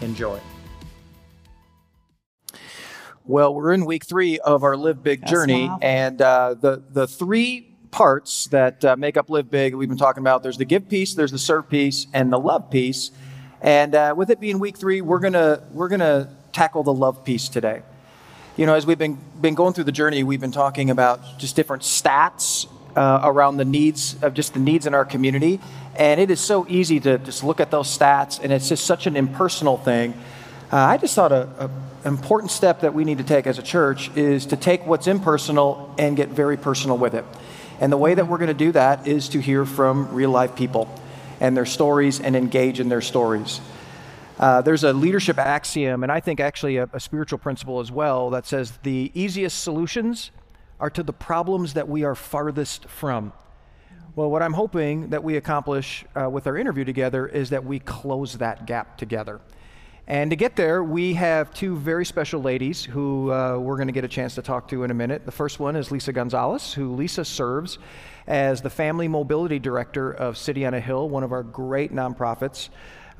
Enjoy. Well, we're in week three of our Live Big journey, and uh, the the three parts that uh, make up Live Big we've been talking about. There's the give piece, there's the serve piece, and the love piece. And uh, with it being week three, we're gonna we're gonna tackle the love piece today. You know, as we've been been going through the journey, we've been talking about just different stats uh, around the needs of just the needs in our community. And it is so easy to just look at those stats, and it's just such an impersonal thing. Uh, I just thought an important step that we need to take as a church is to take what's impersonal and get very personal with it. And the way that we're going to do that is to hear from real life people and their stories and engage in their stories. Uh, there's a leadership axiom, and I think actually a, a spiritual principle as well, that says the easiest solutions are to the problems that we are farthest from. Well, what I'm hoping that we accomplish uh, with our interview together is that we close that gap together. And to get there, we have two very special ladies who uh, we're going to get a chance to talk to in a minute. The first one is Lisa Gonzalez, who Lisa serves as the Family Mobility Director of City on a Hill, one of our great nonprofits.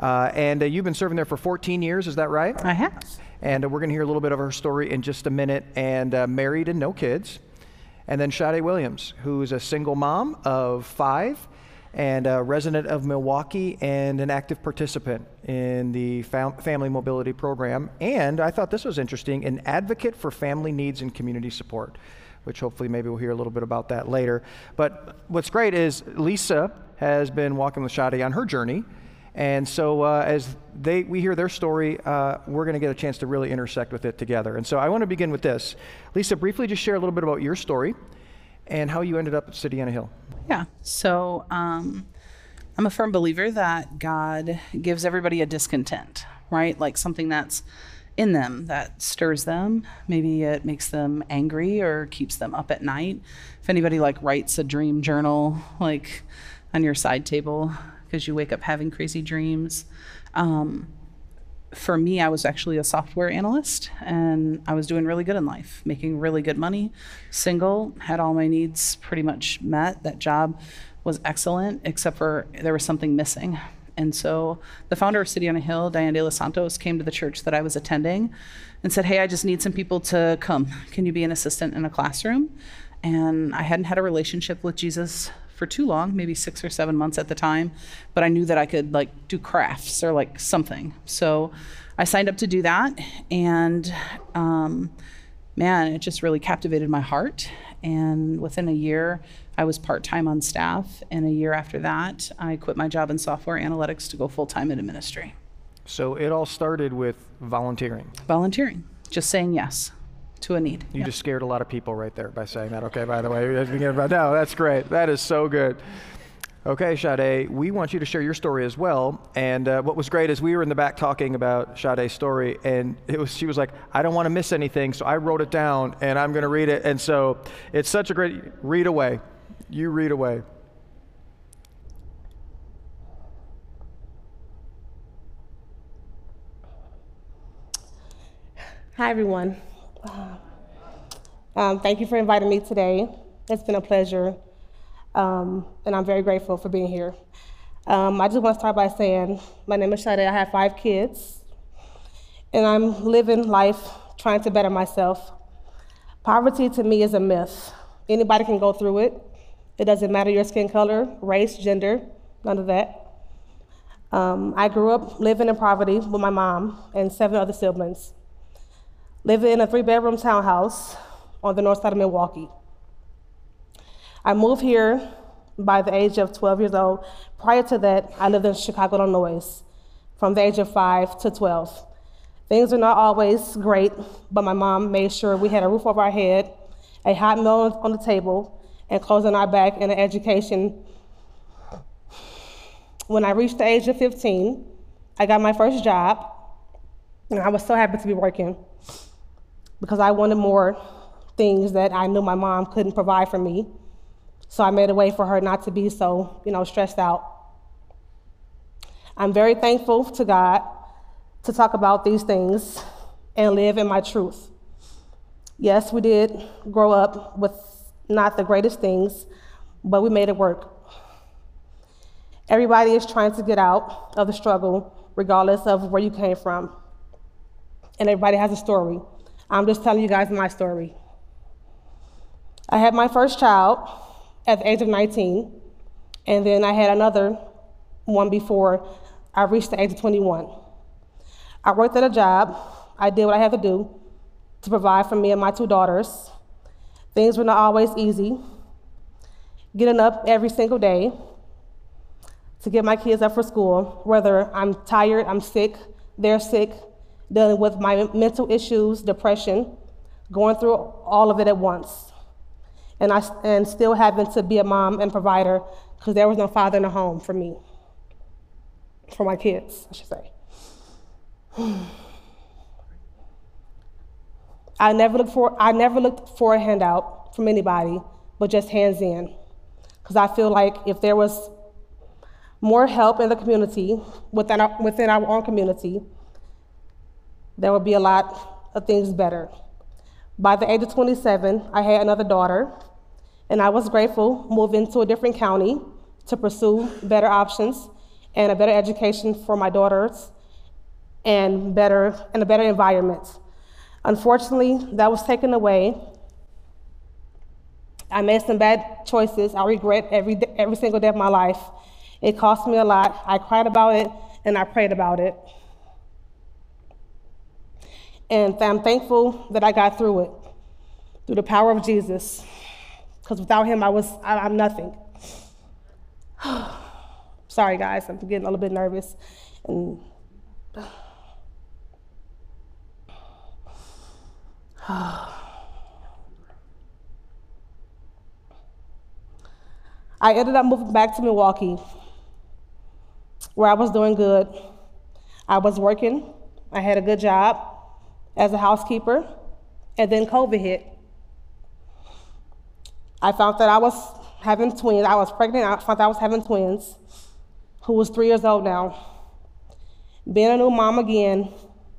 Uh, and uh, you've been serving there for 14 years, is that right? I have. And uh, we're going to hear a little bit of her story in just a minute. And uh, married and no kids. And then Sade Williams, who is a single mom of five and a resident of Milwaukee and an active participant in the fam- family mobility program. And I thought this was interesting an advocate for family needs and community support, which hopefully maybe we'll hear a little bit about that later. But what's great is Lisa has been walking with Sade on her journey. And so, uh, as they, we hear their story, uh, we're going to get a chance to really intersect with it together. And so, I want to begin with this. Lisa, briefly just share a little bit about your story and how you ended up at City on a Hill. Yeah. So, um, I'm a firm believer that God gives everybody a discontent, right? Like something that's in them that stirs them. Maybe it makes them angry or keeps them up at night. If anybody like writes a dream journal, like on your side table, because you wake up having crazy dreams. Um, for me, I was actually a software analyst and I was doing really good in life, making really good money, single, had all my needs pretty much met. That job was excellent, except for there was something missing. And so the founder of City on a Hill, Diane De Los Santos, came to the church that I was attending and said, Hey, I just need some people to come. Can you be an assistant in a classroom? And I hadn't had a relationship with Jesus for too long, maybe six or seven months at the time, but I knew that I could like do crafts or like something. So I signed up to do that, and um, man, it just really captivated my heart. And within a year, I was part time on staff, and a year after that, I quit my job in software analytics to go full time into ministry. So it all started with volunteering. Volunteering, just saying yes to a need. You yep. just scared a lot of people right there by saying that. Okay, by the way, no, that's great. That is so good. Okay, Sade, we want you to share your story as well. And uh, what was great is we were in the back talking about Sade's story, and it was she was like, I don't want to miss anything, so I wrote it down, and I'm going to read it. And so it's such a great read away. You read away. Hi, everyone. Um, thank you for inviting me today. It's been a pleasure, um, and I'm very grateful for being here. Um, I just want to start by saying my name is Sade. I have five kids, and I'm living life trying to better myself. Poverty to me is a myth. Anybody can go through it. It doesn't matter your skin color, race, gender, none of that. Um, I grew up living in poverty with my mom and seven other siblings living in a three bedroom townhouse on the north side of Milwaukee. I moved here by the age of 12 years old. Prior to that, I lived in Chicago, Illinois, from the age of 5 to 12. Things are not always great, but my mom made sure we had a roof over our head, a hot meal on the table, and clothes on our back, and an education. When I reached the age of 15, I got my first job And I was so happy to be working because I wanted more things that I knew my mom couldn't provide for me. So I made a way for her not to be so, you know, stressed out. I'm very thankful to God to talk about these things and live in my truth. Yes, we did grow up with not the greatest things, but we made it work. Everybody is trying to get out of the struggle, regardless of where you came from. And everybody has a story. I'm just telling you guys my story. I had my first child at the age of 19, and then I had another one before I reached the age of 21. I worked at a job. I did what I had to do to provide for me and my two daughters. Things were not always easy. Getting up every single day to get my kids up for school, whether I'm tired, I'm sick, they're sick, dealing with my mental issues, depression, going through all of it at once. And, I, and still having to be a mom and provider because there was no father in the home for me, for my kids, I should say. I never looked for I never looked for a handout from anybody, but just hands in. Because I feel like if there was more help in the community, within our, within our own community, there would be a lot of things better. By the age of 27, I had another daughter, and I was grateful moving to a different county to pursue better options and a better education for my daughters and better and a better environment. Unfortunately, that was taken away. I made some bad choices. I regret every, every single day of my life. It cost me a lot. I cried about it and I prayed about it. And I'm thankful that I got through it through the power of Jesus. Because without him, I was, I, I'm nothing. Sorry, guys, I'm getting a little bit nervous. And I ended up moving back to Milwaukee, where I was doing good. I was working, I had a good job as a housekeeper, and then COVID hit. I found that I was having twins. I was pregnant, I found that I was having twins, who was three years old now. Being a new mom again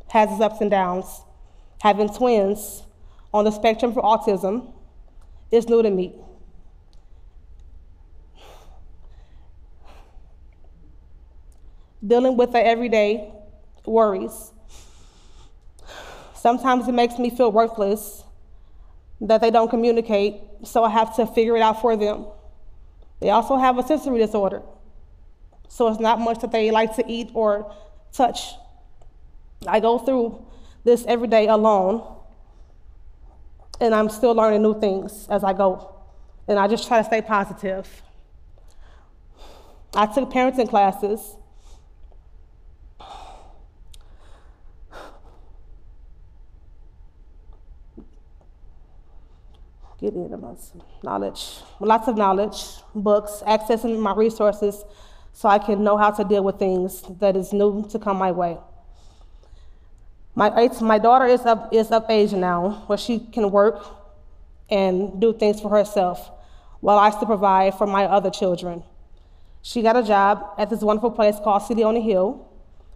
has its ups and downs having twins on the spectrum for autism is new to me. Dealing with the everyday worries. Sometimes it makes me feel worthless that they don't communicate, so I have to figure it out for them. They also have a sensory disorder, so it's not much that they like to eat or touch. I go through this every day alone. And I'm still learning new things as I go. And I just try to stay positive. I took parenting classes. Getting into knowledge, lots of knowledge, books, accessing my resources so I can know how to deal with things that is new to come my way. My, my daughter is of, is of age now where she can work and do things for herself while I still provide for my other children. She got a job at this wonderful place called City on the Hill,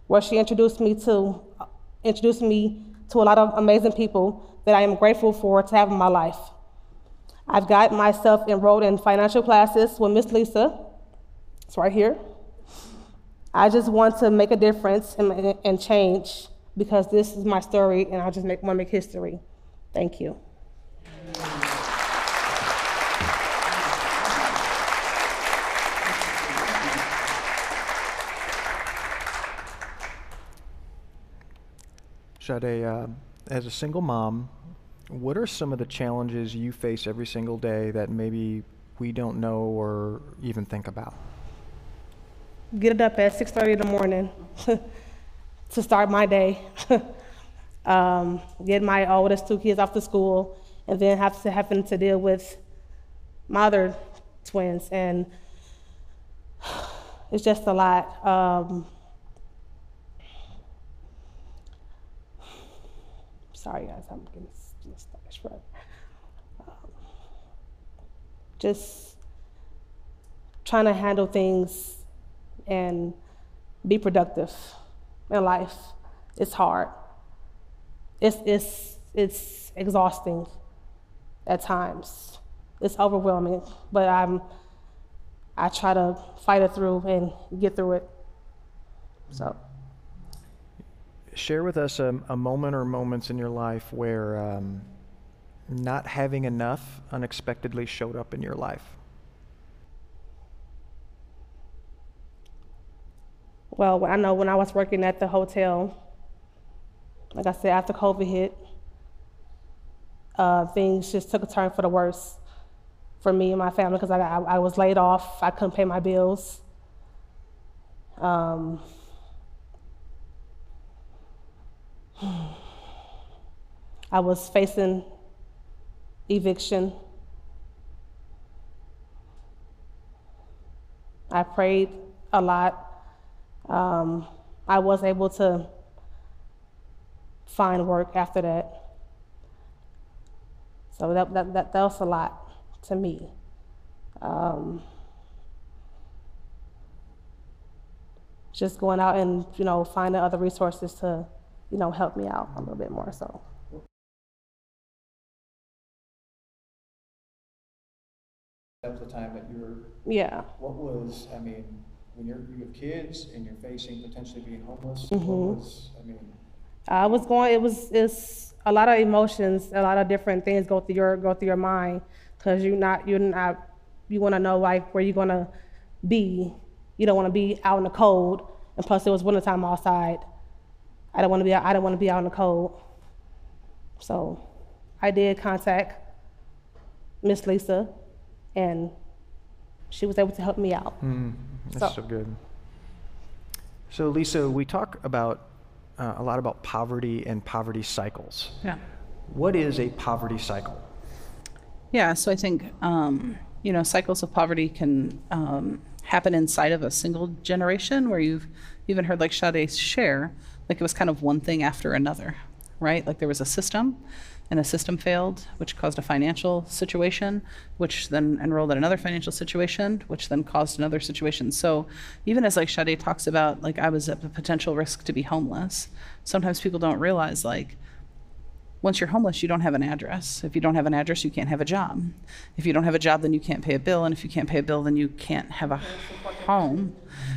where she introduced me to introduced me to a lot of amazing people that I am grateful for to have in my life. I've got myself enrolled in financial classes with Miss Lisa. It's right here. I just want to make a difference and, and change because this is my story and I just make, want to make history. Thank you. Uh, as a single mom, what are some of the challenges you face every single day that maybe we don't know or even think about? Get up at 6.30 in the morning. to start my day. um, get my oldest two kids off to school, and then have to happen to deal with my other twins, and it's just a lot. Um, sorry guys, I'm getting stuck. Um, just trying to handle things and be productive in life. It's hard. It's, it's, it's exhausting at times. It's overwhelming, but I'm, I try to fight it through and get through it. So. Share with us a, a moment or moments in your life where um, not having enough unexpectedly showed up in your life. Well, I know when I was working at the hotel, like I said, after COVID hit, uh, things just took a turn for the worse for me and my family because I, I, I, was laid off. I couldn't pay my bills. Um, I was facing eviction. I prayed a lot. Um, I was able to find work after that. So that, that, that, that was a lot to me. Um, just going out and, you know, finding other resources to, you know, help me out a little bit more so. That was the time that you were. Yeah. What was, I mean, when you're, you have kids and you're facing potentially being homeless, mm-hmm. what was, I mean? I was going, it was, it's a lot of emotions, a lot of different things go through your, go through your mind because you're not, you're not, you want to know like where you're going to be. You don't want to be out in the cold. And plus it was wintertime outside. I don't want to be, I don't want to be out in the cold. So I did contact Miss Lisa and she was able to help me out. Mm, that's so. so good. So Lisa, we talk about uh, a lot about poverty and poverty cycles. Yeah. What is a poverty cycle? Yeah, so I think um, you know cycles of poverty can um, happen inside of a single generation, where you've even heard like Sade share, like it was kind of one thing after another, right? Like there was a system, and a system failed, which caused a financial situation, which then enrolled in another financial situation, which then caused another situation. So even as like Sade talks about, like I was at the potential risk to be homeless, sometimes people don't realize like once you're homeless, you don't have an address. If you don't have an address, you can't have a job. If you don't have a job, then you can't pay a bill. And if you can't pay a bill, then you can't have a home.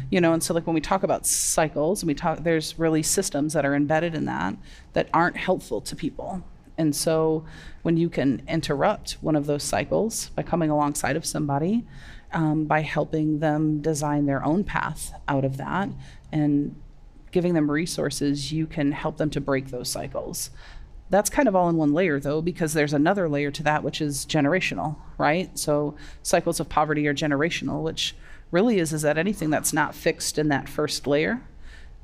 You know, and so like when we talk about cycles, and we talk, there's really systems that are embedded in that that aren't helpful to people. And so when you can interrupt one of those cycles by coming alongside of somebody, um, by helping them design their own path out of that and giving them resources, you can help them to break those cycles. That's kind of all in one layer, though, because there's another layer to that, which is generational, right? So cycles of poverty are generational, which really is is that anything that's not fixed in that first layer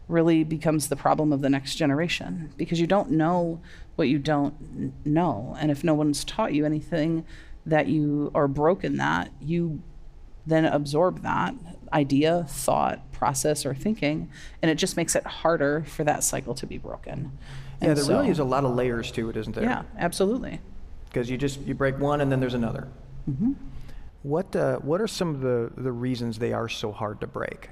really becomes the problem of the next generation because you don't know what you don't know. And if no one's taught you anything that you are broken that, you then absorb that idea, thought, process, or thinking, and it just makes it harder for that cycle to be broken. Yeah, there so, really is a lot of layers to it, isn't there? Yeah, absolutely. Because you just you break one and then there's another. Mm-hmm. What uh, what are some of the the reasons they are so hard to break?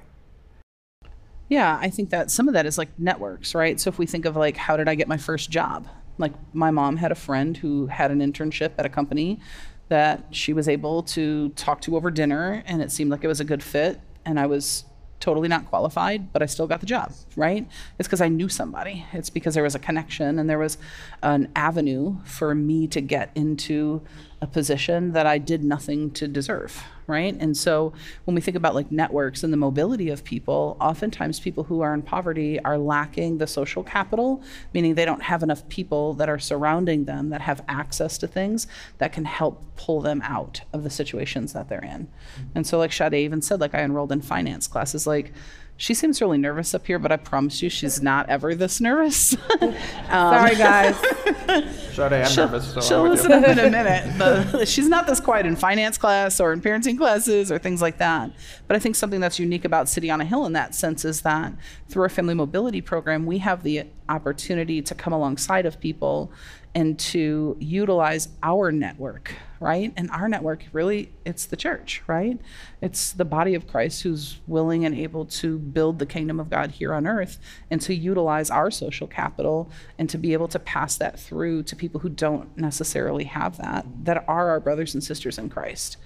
Yeah, I think that some of that is like networks, right? So if we think of like how did I get my first job? Like my mom had a friend who had an internship at a company that she was able to talk to over dinner and it seemed like it was a good fit and I was totally not qualified, but I still got the job, right? It's because I knew somebody. It's because there was a connection and there was an avenue for me to get into a position that I did nothing to deserve, right? And so when we think about like networks and the mobility of people, oftentimes people who are in poverty are lacking the social capital, meaning they don't have enough people that are surrounding them that have access to things that can help pull them out of the situations that they're in. And so like Sade even said, like I enrolled in finance classes, like she seems really nervous up here, but I promise you she's not ever this nervous. um, Sorry, guys. Sade, I'm she'll, nervous. So she'll listen up in a minute. But she's not this quiet in finance class or in parenting classes or things like that. But I think something that's unique about City on a Hill in that sense is that through our family mobility program, we have the opportunity to come alongside of people and to utilize our network, right? And our network really it's the church, right? It's the body of Christ who's willing and able to build the kingdom of God here on earth and to utilize our social capital and to be able to pass that through to people who don't necessarily have that that are our brothers and sisters in Christ.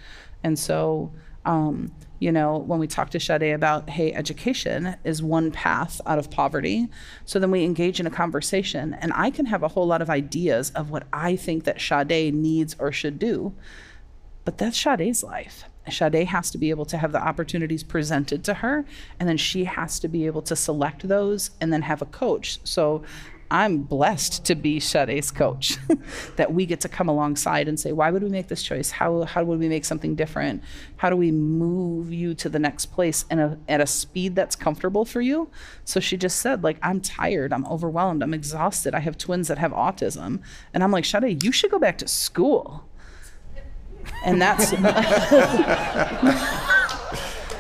And so um, you know, when we talk to Sade about, hey, education is one path out of poverty. So then we engage in a conversation, and I can have a whole lot of ideas of what I think that Sade needs or should do. But that's Sade's life. Sade has to be able to have the opportunities presented to her, and then she has to be able to select those and then have a coach. So I'm blessed to be Sade's coach, that we get to come alongside and say, why would we make this choice? How, how would we make something different? How do we move you to the next place in a, at a speed that's comfortable for you? So she just said, like, I'm tired, I'm overwhelmed, I'm exhausted. I have twins that have autism. And I'm like, Sade, you should go back to school. And that's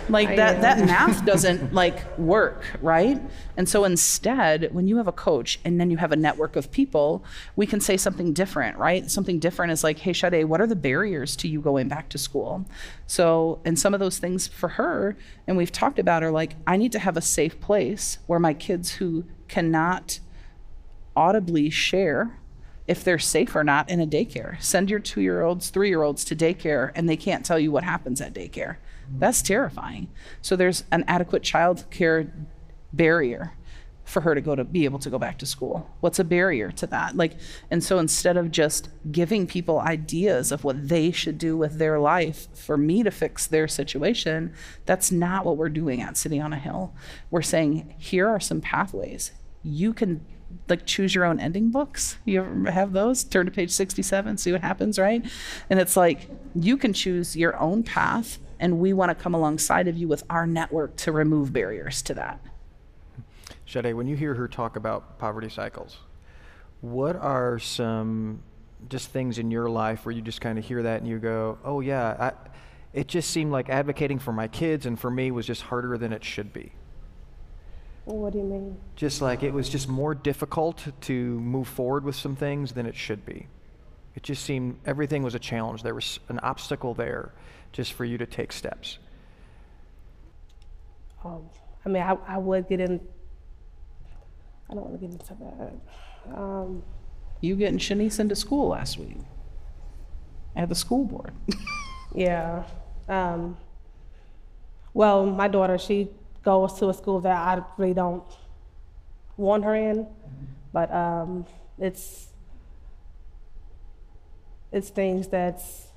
like that that math doesn't like work right and so instead when you have a coach and then you have a network of people we can say something different right something different is like hey Sade, what are the barriers to you going back to school so and some of those things for her and we've talked about are like i need to have a safe place where my kids who cannot audibly share if they're safe or not in a daycare. Send your two year olds, three year olds to daycare, and they can't tell you what happens at daycare. That's terrifying. So there's an adequate child care barrier for her to go to be able to go back to school. What's a barrier to that? Like and so instead of just giving people ideas of what they should do with their life for me to fix their situation, that's not what we're doing at City on a Hill. We're saying here are some pathways. You can like choose your own ending books. You ever have those? Turn to page 67, see what happens, right? And it's like you can choose your own path and we want to come alongside of you with our network to remove barriers to that. Sade, when you hear her talk about poverty cycles, what are some just things in your life where you just kind of hear that and you go, oh, yeah, I, it just seemed like advocating for my kids and for me was just harder than it should be? What do you mean? Just like it was just more difficult to move forward with some things than it should be. It just seemed everything was a challenge. There was an obstacle there just for you to take steps? Um, I mean, I, I would get in. I don't want to get into that. Um, you getting Shanice into school last week at the school board. yeah. Um, well, my daughter, she goes to a school that I really don't want her in, but um, it's it's things that's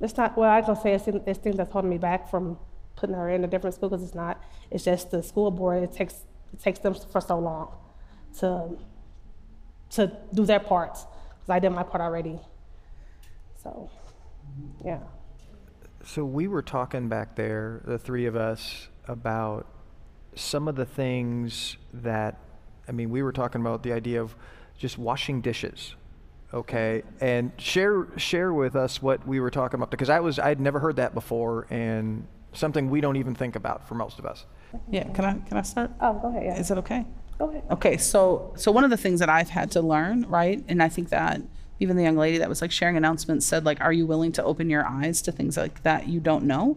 it's not, well, I can say it's, it's things that's holding me back from putting her in a different school because it's not. It's just the school board, it takes, it takes them for so long to, to do their parts because I did my part already. So, yeah. So we were talking back there, the three of us, about some of the things that, I mean, we were talking about the idea of just washing dishes okay and share share with us what we were talking about because i was i'd never heard that before and something we don't even think about for most of us. Yeah can i can i start? Oh go ahead yeah. is it okay? Go ahead. Okay so so one of the things that i've had to learn right and i think that even the young lady that was like sharing announcements said like are you willing to open your eyes to things like that you don't know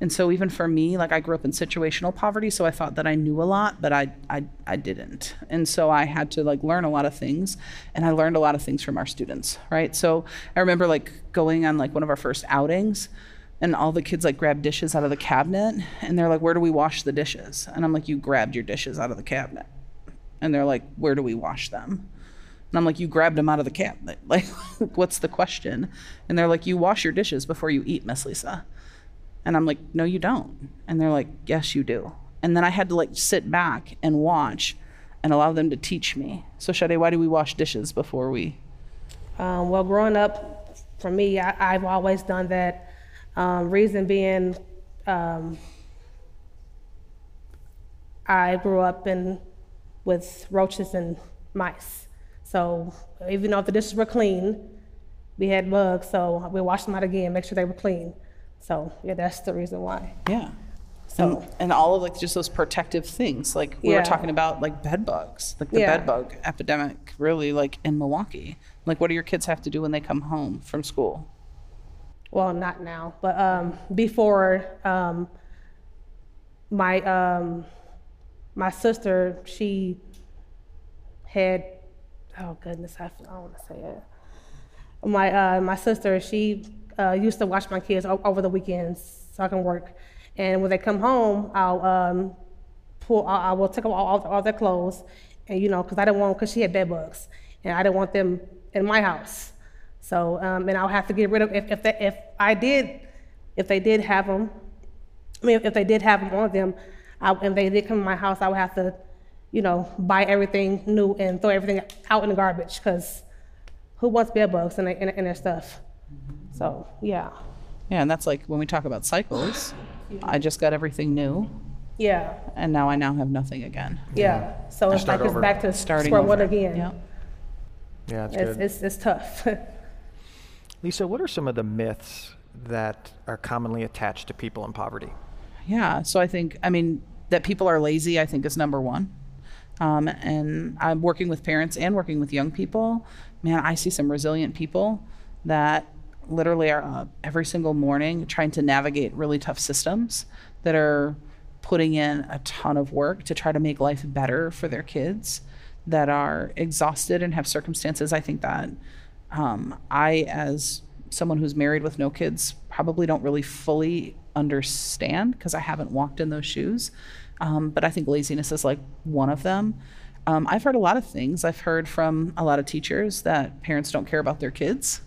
and so even for me, like I grew up in situational poverty, so I thought that I knew a lot, but I I I didn't. And so I had to like learn a lot of things, and I learned a lot of things from our students, right? So I remember like going on like one of our first outings and all the kids like grabbed dishes out of the cabinet and they're like, "Where do we wash the dishes?" And I'm like, "You grabbed your dishes out of the cabinet." And they're like, "Where do we wash them?" And I'm like, you grabbed them out of the cabinet. Like, what's the question? And they're like, you wash your dishes before you eat, Miss Lisa. And I'm like, no, you don't. And they're like, yes, you do. And then I had to like sit back and watch and allow them to teach me. So, Sade, why do we wash dishes before we? Um, well, growing up, for me, I, have always done that. Um, reason being, um, I grew up in with roaches and mice. So even though the dishes were clean, we had bugs. So we washed them out again, make sure they were clean. So yeah, that's the reason why. Yeah. And, So and all of like just those protective things, like we Yeah. were talking about, like bed bugs, like the Yeah. bed bug epidemic, really, like in Milwaukee. Like, what do your kids have to do when they come home from school? well, not now, but um, before um, my um, my sister, she had oh goodness, I, I don't want to say it. My uh, my sister, she uh, used to watch my kids o- over the weekends so I can work, and when they come home, I'll um, pull, I, I will take off all, all, all their clothes, and you know, because I didn't want, because she had bed bugs, and I didn't want them in my house. So, um, and I'll have to get rid of if if, they, if I did, if they did have them, I mean, if they did have them on them, I, and they did come to my house, I would have to, you know, buy everything new and throw everything out in the garbage because who wants bed bugs in their, in, in their stuff? So, yeah, Yeah, and that's like when we talk about cycles. I just got everything new, yeah, and now I now have nothing again. yeah. So it's start like it's back to Starting square one over. again. Yep. Yeah, it's It's, good. it's, it's tough. Lisa, what are some of the myths that are commonly attached to people in poverty? Yeah. So I think, I mean, that people are lazy, I think is number one. Um, and I'm working with parents and working with young people. Man, I see some resilient people that literally are up every single morning trying to navigate really tough systems that are putting in a ton of work to try to make life better for their kids that are exhausted and have circumstances. I think that um, I, as someone who's married with no kids, probably don't really fully understand because I haven't walked in those shoes. Um, but I think laziness is like one of them. Um, I've heard a lot of things. I've heard from a lot of teachers that parents don't care about their kids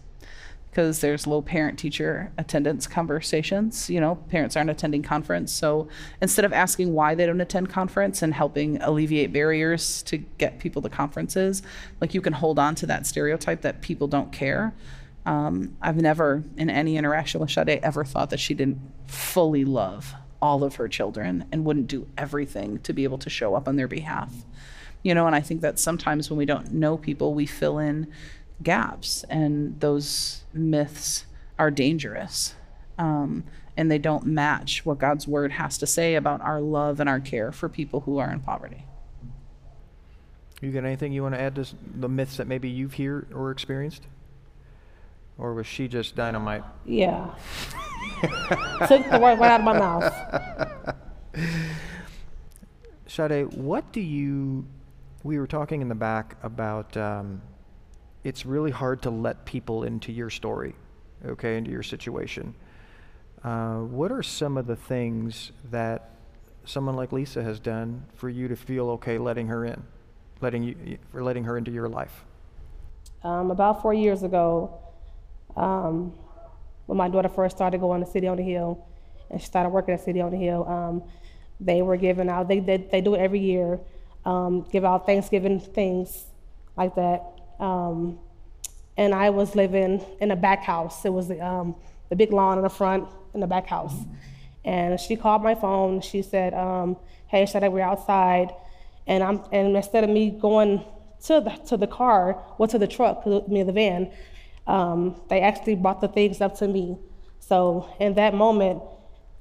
because there's low parent teacher attendance conversations. You know, parents aren't attending conference. So instead of asking why they don't attend conference and helping alleviate barriers to get people to conferences, like you can hold on to that stereotype that people don't care. Um, I've never, in any interaction with Sade, ever thought that she didn't fully love all of her children and wouldn't do everything to be able to show up on their behalf. You know, and I think that sometimes when we don't know people, we fill in gaps, and those myths are dangerous. Um, and they don't match what God's word has to say about our love and our care for people who are in poverty. You got anything you want to add to the myths that maybe you've heard or experienced? Or was she just dynamite? yeah. Took the word right out of my mouth. Sade, what do you? We were talking in the back about um, it's really hard to let people into your story, okay, into your situation. Uh, what are some of the things that someone like Lisa has done for you to feel okay letting her in, letting you, for letting her into your life? Um, about four years ago, um, when my daughter first started going to City on the Hill, and she started working at City on the Hill, um, they were giving out. They, they they do it every year, um, give out Thanksgiving things like that. Um, and I was living in a back house. It was the um, the big lawn in the front in the back house. And she called my phone. She said, um, "Hey, Shada, we're outside." And I'm and instead of me going to the to the car or to the truck, to me the van, um, they actually brought the things up to me. So in that moment,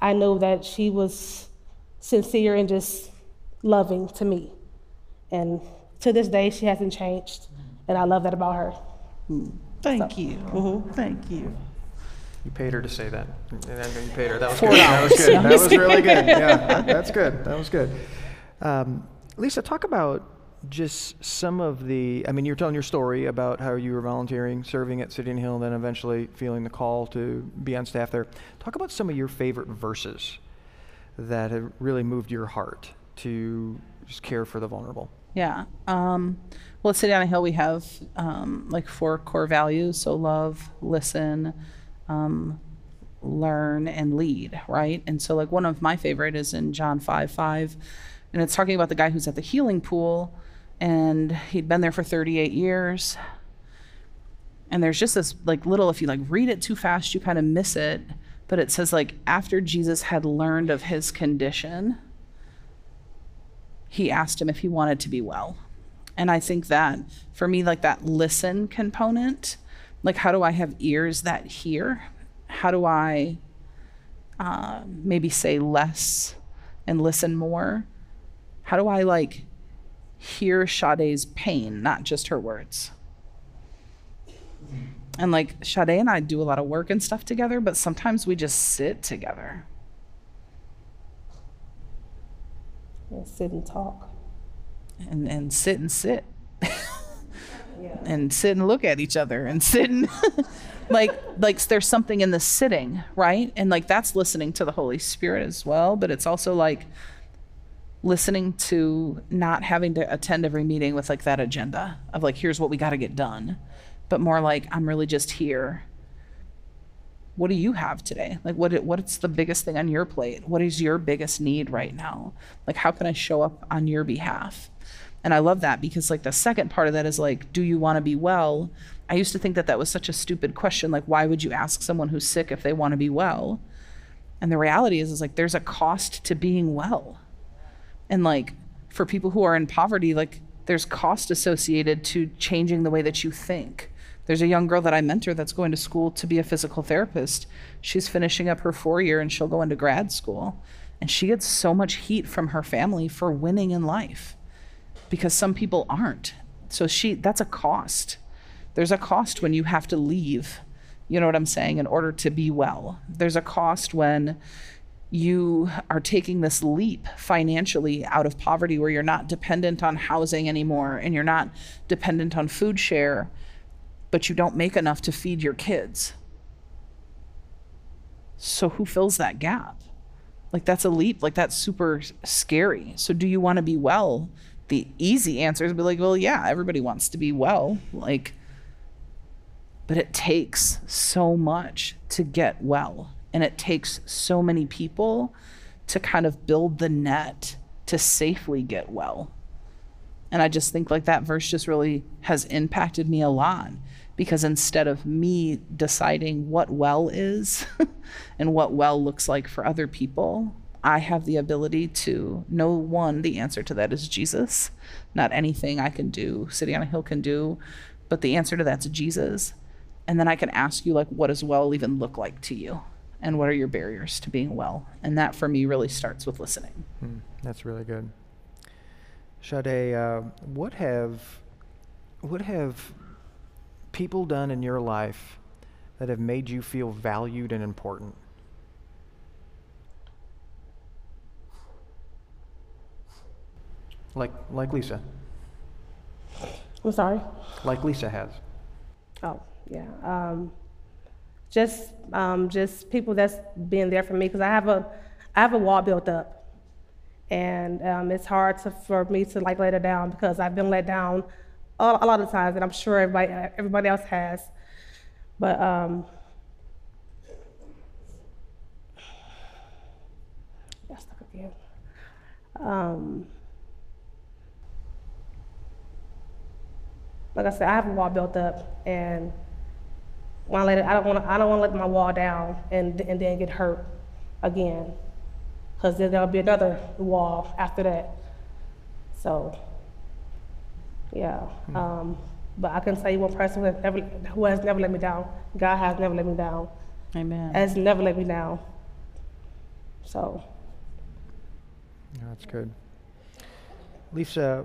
I knew that she was sincere and just loving to me. And to this day, she hasn't changed, and I love that about her. Thank you. Thank you. You paid her to say that. You paid her. That was Four good. That was good. That was really good. Yeah, that- that's good. That was good. Um, Lisa, talk about just some of the. I mean, you're telling your story about how you were volunteering, serving at City and Hill, and then eventually feeling the call to be on staff there. Talk about some of your favorite verses that have really moved your heart to just care for the vulnerable. Yeah. Um, well, at City on a Hill, we have um, like four core values. So love, listen, um, learn, and lead, right? And so, like, one of my favorite is in John 5 5. And it's talking about the guy who's at the healing pool and he'd been there for 38 years. And there's just this like little, if you like read it too fast, you kind of miss it. But it says, like, after Jesus had learned of his condition, he asked him if he wanted to be well. And I think that for me, like that listen component, like how do I have ears that hear? How do I uh, maybe say less and listen more? How do I like hear Sade's pain, not just her words? And like Sade and I do a lot of work and stuff together, but sometimes we just sit together. And sit and talk. And and sit and sit. yeah. And sit and look at each other and sit and like like there's something in the sitting, right? And like that's listening to the Holy Spirit as well, but it's also like listening to not having to attend every meeting with like that agenda of like here's what we got to get done but more like i'm really just here what do you have today? Like what what's the biggest thing on your plate? What is your biggest need right now? Like how can i show up on your behalf? And i love that because like the second part of that is like do you want to be well? I used to think that that was such a stupid question like why would you ask someone who's sick if they want to be well? And the reality is is like there's a cost to being well. And like for people who are in poverty, like there's cost associated to changing the way that you think. There's a young girl that I mentor that's going to school to be a physical therapist. She's finishing up her four year and she'll go into grad school. And she gets so much heat from her family for winning in life because some people aren't. So she that's a cost. There's a cost when you have to leave. You know what I'm saying? In order to be well. There's a cost when you are taking this leap financially out of poverty where you're not dependent on housing anymore and you're not dependent on food share, but you don't make enough to feed your kids. So, who fills that gap? Like, that's a leap. Like, that's super scary. So, do you want to be well? The easy answer is be like, well, yeah, everybody wants to be well. Like, but it takes so much to get well and it takes so many people to kind of build the net to safely get well. And I just think like that verse just really has impacted me a lot because instead of me deciding what well is and what well looks like for other people, I have the ability to know one, the answer to that is Jesus. Not anything I can do, City on a Hill can do, but the answer to that's Jesus. And then I can ask you, like, what does well even look like to you? and what are your barriers to being well? And that for me really starts with listening. Mm, that's really good. Sade, uh, what have what have people done in your life that have made you feel valued and important? Like like Lisa. I'm sorry. Like Lisa has. Oh yeah. Um, just um, just people that's been there for me because I have a I have a wall built up, and um, it's hard to, for me to like let it down because I've been let down a, lot of times, and I'm sure everybody everybody else has, but. Um, Um, like I said, I have a wall built up, and when I let it, I don't want to, I don't want to let my wall down and, and then get hurt again. Because then there'll be another wall after that. So, yeah. Hmm. Um, but I can say one person who has, never, who has never let me down. God has never let me down. Amen. Has never let me down. So. That's good. Lisa,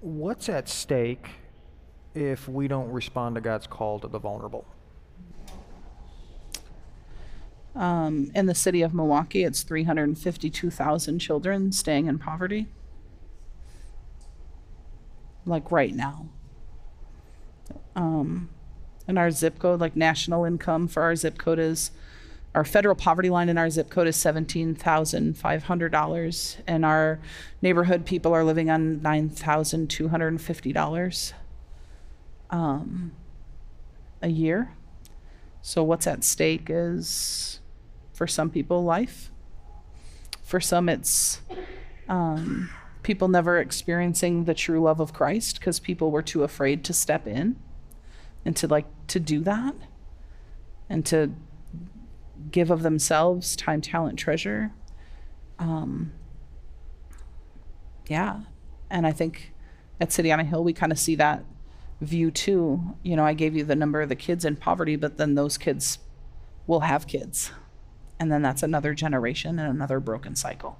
what's at stake if we don't respond to God's call to the vulnerable? Um, in the city of Milwaukee, it's 352,000 children staying in poverty. Like right now. Um, and our zip code, like national income for our zip code is, our federal poverty line in our zip code is $17,500. And our neighborhood people are living on $9,250 um, a year. So, what's at stake is for some people, life. For some, it's um, people never experiencing the true love of Christ because people were too afraid to step in and to like to do that and to give of themselves time, talent, treasure. Um, yeah. And I think at City on a Hill, we kind of see that view too. You know, I gave you the number of the kids in poverty, but then those kids will have kids. And then that's another generation and another broken cycle.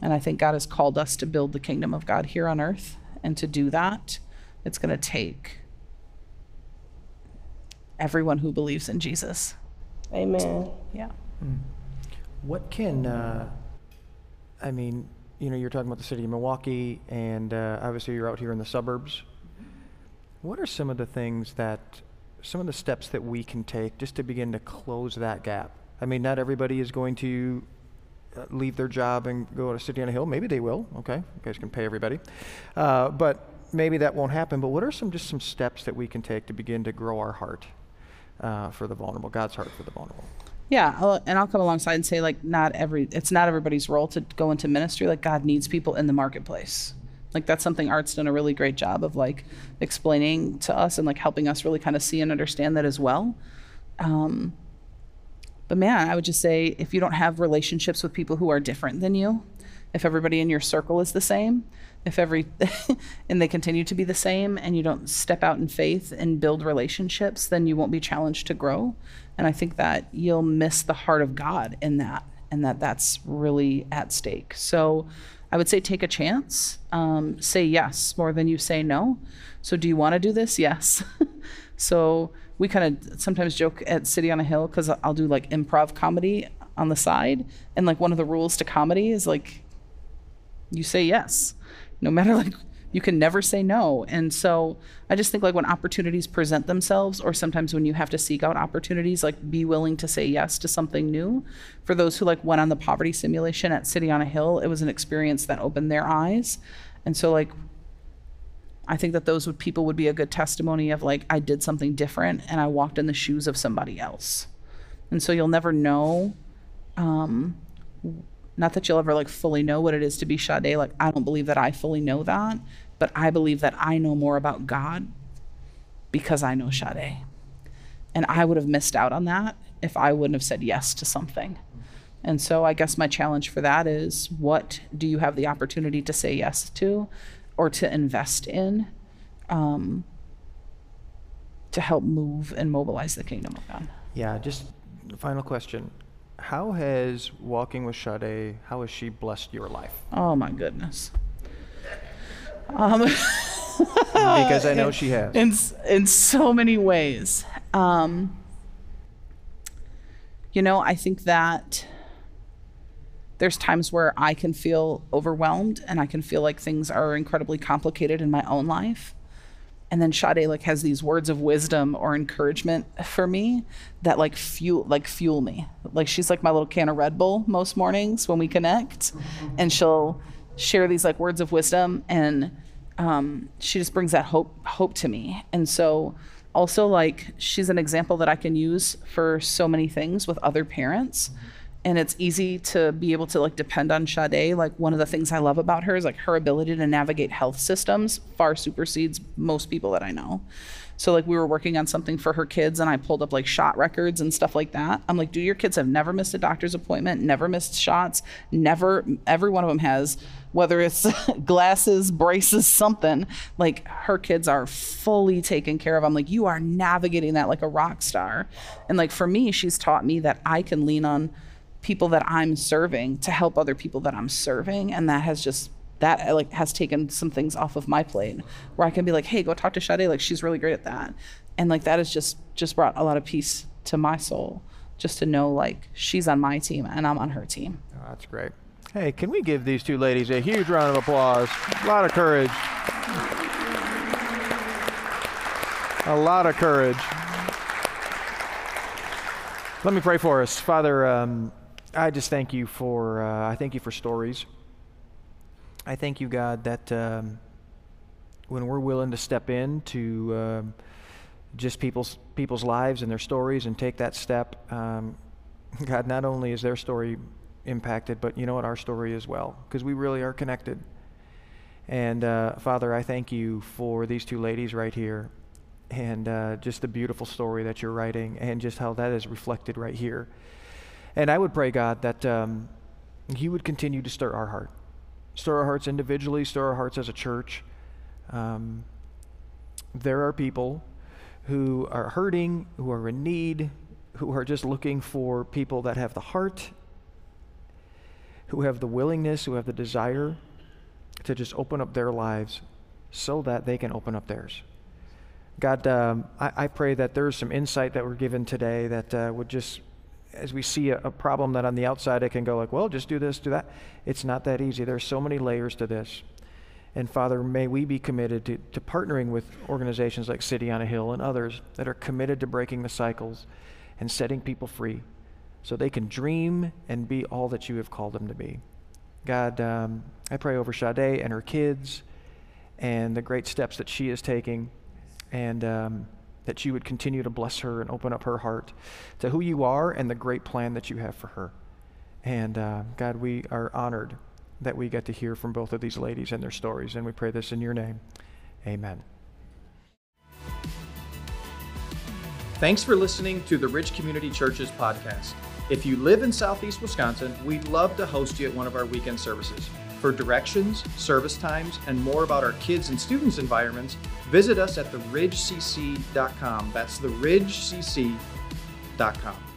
And I think God has called us to build the kingdom of God here on earth. And to do that, it's going to take everyone who believes in Jesus. Amen. Yeah. What can, uh, I mean, you know, you're talking about the city of Milwaukee, and uh, obviously you're out here in the suburbs. What are some of the things that, some of the steps that we can take just to begin to close that gap? I mean, not everybody is going to leave their job and go to City on a Hill. Maybe they will. Okay, you guys can pay everybody, uh, but maybe that won't happen. But what are some just some steps that we can take to begin to grow our heart uh, for the vulnerable, God's heart for the vulnerable? Yeah, I'll, and I'll come alongside and say like not every it's not everybody's role to go into ministry. Like God needs people in the marketplace. Like that's something Art's done a really great job of like explaining to us and like helping us really kind of see and understand that as well. Um, but man, I would just say if you don't have relationships with people who are different than you, if everybody in your circle is the same, if every and they continue to be the same and you don't step out in faith and build relationships, then you won't be challenged to grow. And I think that you'll miss the heart of God in that and that that's really at stake. So I would say take a chance. Um, say yes more than you say no. So do you want to do this? Yes. so we kind of sometimes joke at City on a Hill because I'll do like improv comedy on the side, and like one of the rules to comedy is like you say yes, no matter like you can never say no. And so I just think like when opportunities present themselves, or sometimes when you have to seek out opportunities, like be willing to say yes to something new. For those who like went on the poverty simulation at City on a Hill, it was an experience that opened their eyes. And so like I think that those would people would be a good testimony of like I did something different and I walked in the shoes of somebody else. And so you'll never know um, not that you'll ever like fully know what it is to be Sade. Like I don't believe that I fully know that, but I believe that I know more about God because I know Sade. And I would have missed out on that if I wouldn't have said yes to something. And so I guess my challenge for that is what do you have the opportunity to say yes to or to invest in um, to help move and mobilize the kingdom of God? Yeah, just final question how has walking with Sade, how has she blessed your life? Oh my goodness. Um, because I know she has. In, in so many ways. Um, you know, I think that there's times where I can feel overwhelmed and I can feel like things are incredibly complicated in my own life and then Sade like has these words of wisdom or encouragement for me that like fuel like fuel me. Like she's like my little can of Red Bull most mornings when we connect, and she'll share these like words of wisdom, and um, she just brings that hope hope to me. And so also like she's an example that I can use for so many things with other parents and it's easy to be able to like depend on Sade. Like one of the things I love about her is like her ability to navigate health systems far supersedes most people that I know. So like we were working on something for her kids and I pulled up like shot records and stuff like that. I'm like, do your kids have never missed a doctor's appointment, never missed shots, never every one of them has whether it's glasses, braces, something, like her kids are fully taken care of. I'm like, you are navigating that like a rock star. And like for me, she's taught me that I can lean on people that I'm serving to help other people that I'm serving. And that has just that like has taken some things off of my plate where I can be like, hey, go talk to Sade. Like she's really great at that. And like that has just just brought a lot of peace to my soul just to know like she's on my team and I'm on her team. Oh, that's great. Hey, can we give these two ladies a huge round of applause? A lot of courage. A lot of courage. Let me pray for us. Father, um, I just thank you for uh, I thank you for stories. I thank you, God, that um, when we're willing to step into um, just people's people's lives and their stories and take that step, um, God, not only is their story impacted, but you know what, our story as well, because we really are connected. And uh, Father, I thank you for these two ladies right here, and uh, just the beautiful story that you're writing, and just how that is reflected right here. And I would pray, God, that um, you would continue to stir our heart, stir our hearts individually, stir our hearts as a church. Um, there are people who are hurting, who are in need, who are just looking for people that have the heart who have the willingness, who have the desire to just open up their lives so that they can open up theirs. God, um, I, I, pray that there's some insight that we're given today that uh, would just, as we see a, a, problem that on the outside it can go like, well, just do this, do that. It's not that easy. There's so many layers to this. And Father, may we be committed to, to partnering with organizations like City on a Hill and others that are committed to breaking the cycles and setting people free so they can dream and be all that you have called them to be. God, um, I pray over Sade and her kids and the great steps that she is taking and um, that you would continue to bless her and open up her heart to who you are and the great plan that you have for her. And uh, God, we are honored that we get to hear from both of these ladies and their stories, and we pray this in your name. Amen. Thanks for listening to the Ridge Community Churches podcast. If you live in southeast Wisconsin, we'd love to host you at one of our weekend services. For directions, service times, and more about our kids and students' environments, visit us at theridgecc.com. That's theridgecc.com.